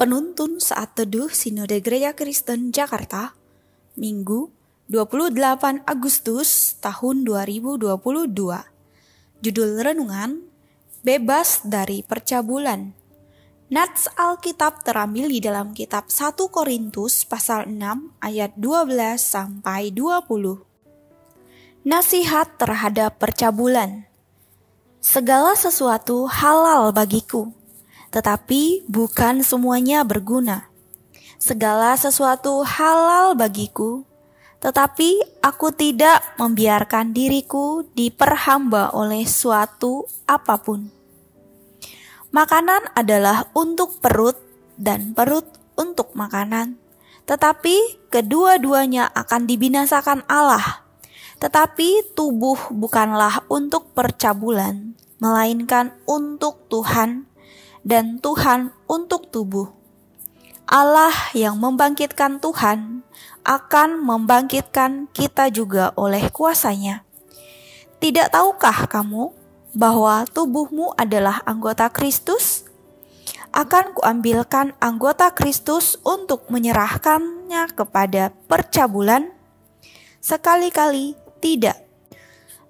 Penuntun Saat Teduh Sinode Gereja Kristen Jakarta, Minggu 28 Agustus tahun 2022. Judul Renungan, Bebas dari Percabulan. Nats Alkitab terambil di dalam kitab 1 Korintus pasal 6 ayat 12 sampai 20. Nasihat terhadap percabulan. Segala sesuatu halal bagiku tetapi bukan semuanya berguna. Segala sesuatu halal bagiku, tetapi aku tidak membiarkan diriku diperhamba oleh suatu apa pun. Makanan adalah untuk perut, dan perut untuk makanan, tetapi kedua-duanya akan dibinasakan Allah. Tetapi tubuh bukanlah untuk percabulan, melainkan untuk Tuhan dan Tuhan untuk tubuh. Allah yang membangkitkan Tuhan akan membangkitkan kita juga oleh kuasanya. Tidak tahukah kamu bahwa tubuhmu adalah anggota Kristus? Akan kuambilkan anggota Kristus untuk menyerahkannya kepada percabulan? Sekali-kali tidak.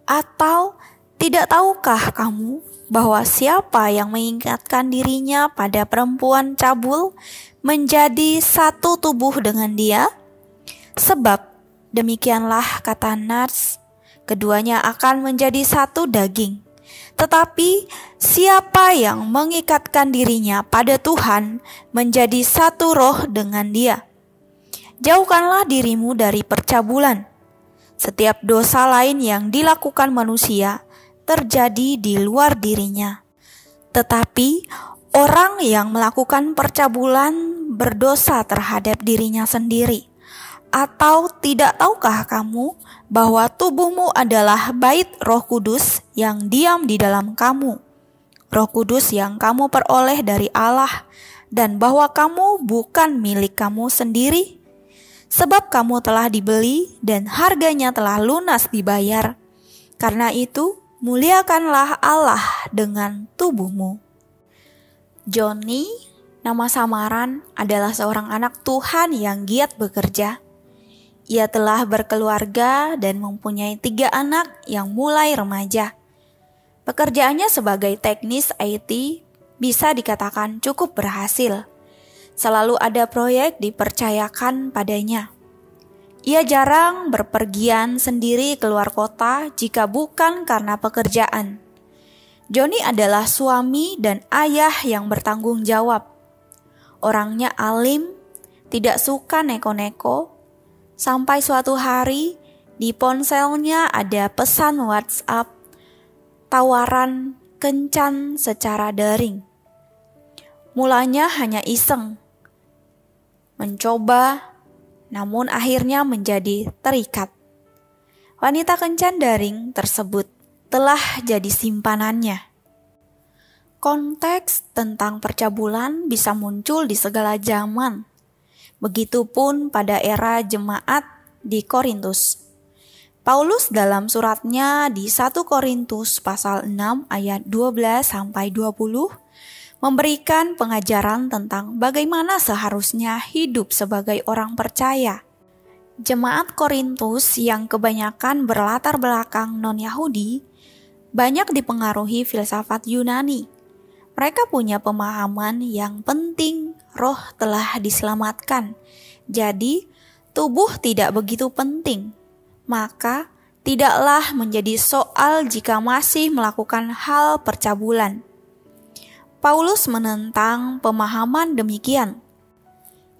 Atau tidak tahukah kamu bahwa siapa yang mengingatkan dirinya pada perempuan cabul menjadi satu tubuh dengan dia? Sebab demikianlah kata Nars, keduanya akan menjadi satu daging. Tetapi siapa yang mengikatkan dirinya pada Tuhan menjadi satu roh dengan dia. Jauhkanlah dirimu dari percabulan. Setiap dosa lain yang dilakukan manusia terjadi di luar dirinya. Tetapi orang yang melakukan percabulan berdosa terhadap dirinya sendiri. Atau tidak tahukah kamu bahwa tubuhmu adalah bait Roh Kudus yang diam di dalam kamu? Roh Kudus yang kamu peroleh dari Allah dan bahwa kamu bukan milik kamu sendiri? Sebab kamu telah dibeli dan harganya telah lunas dibayar. Karena itu, muliakanlah Allah dengan tubuhmu. Johnny, nama samaran, adalah seorang anak Tuhan yang giat bekerja. Ia telah berkeluarga dan mempunyai tiga anak yang mulai remaja. Pekerjaannya sebagai teknis IT bisa dikatakan cukup berhasil. Selalu ada proyek dipercayakan padanya. Ia jarang berpergian sendiri keluar kota jika bukan karena pekerjaan. Joni adalah suami dan ayah yang bertanggung jawab. Orangnya alim, tidak suka neko-neko. Sampai suatu hari di ponselnya ada pesan WhatsApp tawaran kencan secara daring. Mulanya hanya iseng, mencoba namun akhirnya menjadi terikat. Wanita kencan daring tersebut telah jadi simpanannya. Konteks tentang percabulan bisa muncul di segala zaman. Begitupun pada era jemaat di Korintus. Paulus dalam suratnya di 1 Korintus pasal 6 ayat 12 sampai 20 memberikan pengajaran tentang bagaimana seharusnya hidup sebagai orang percaya. Jemaat Korintus yang kebanyakan berlatar belakang non-Yahudi banyak dipengaruhi filsafat Yunani. Mereka punya pemahaman yang penting roh telah diselamatkan. Jadi, tubuh tidak begitu penting. Maka, tidaklah menjadi soal jika masih melakukan hal percabulan Paulus menentang pemahaman demikian.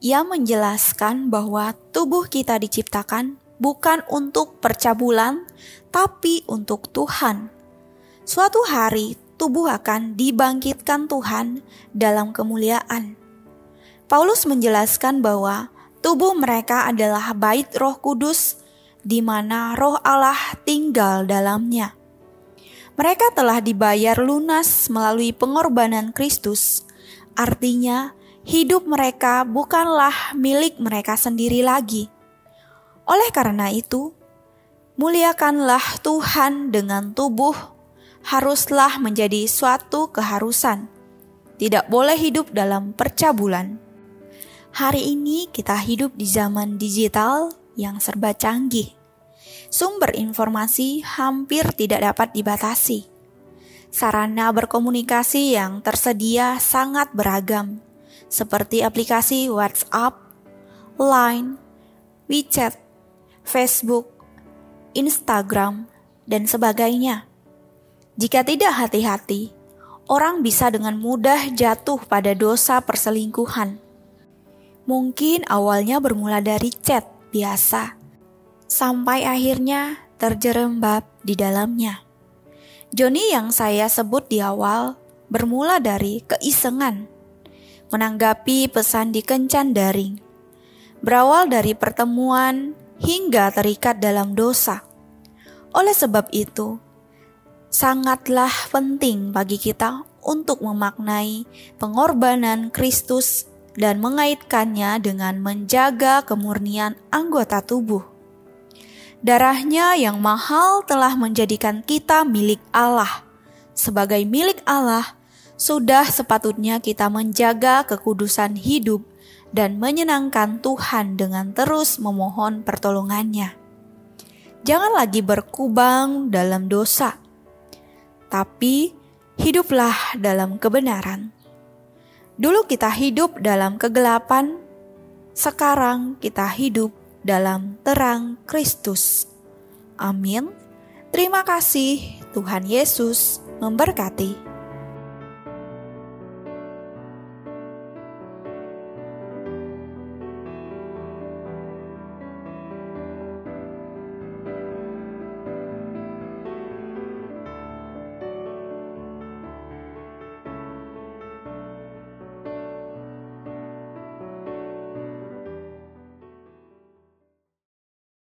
Ia menjelaskan bahwa tubuh kita diciptakan bukan untuk percabulan, tapi untuk Tuhan. Suatu hari tubuh akan dibangkitkan Tuhan dalam kemuliaan. Paulus menjelaskan bahwa tubuh mereka adalah bait Roh Kudus, di mana Roh Allah tinggal dalamnya. Mereka telah dibayar lunas melalui pengorbanan Kristus. Artinya, hidup mereka bukanlah milik mereka sendiri lagi. Oleh karena itu, muliakanlah Tuhan dengan tubuh haruslah menjadi suatu keharusan. Tidak boleh hidup dalam percabulan. Hari ini kita hidup di zaman digital yang serba canggih. Sumber informasi hampir tidak dapat dibatasi. Sarana berkomunikasi yang tersedia sangat beragam, seperti aplikasi WhatsApp, Line, WeChat, Facebook, Instagram, dan sebagainya. Jika tidak hati-hati, orang bisa dengan mudah jatuh pada dosa perselingkuhan. Mungkin awalnya bermula dari chat biasa, sampai akhirnya terjerembab di dalamnya. Joni yang saya sebut di awal bermula dari keisengan, menanggapi pesan di kencan daring, berawal dari pertemuan hingga terikat dalam dosa. Oleh sebab itu, sangatlah penting bagi kita untuk memaknai pengorbanan Kristus dan mengaitkannya dengan menjaga kemurnian anggota tubuh. Darahnya yang mahal telah menjadikan kita milik Allah. Sebagai milik Allah, sudah sepatutnya kita menjaga kekudusan hidup dan menyenangkan Tuhan dengan terus memohon pertolongannya. Jangan lagi berkubang dalam dosa tapi hiduplah dalam kebenaran. Dulu kita hidup dalam kegelapan, sekarang kita hidup dalam terang Kristus. Amin. Terima kasih, Tuhan Yesus memberkati.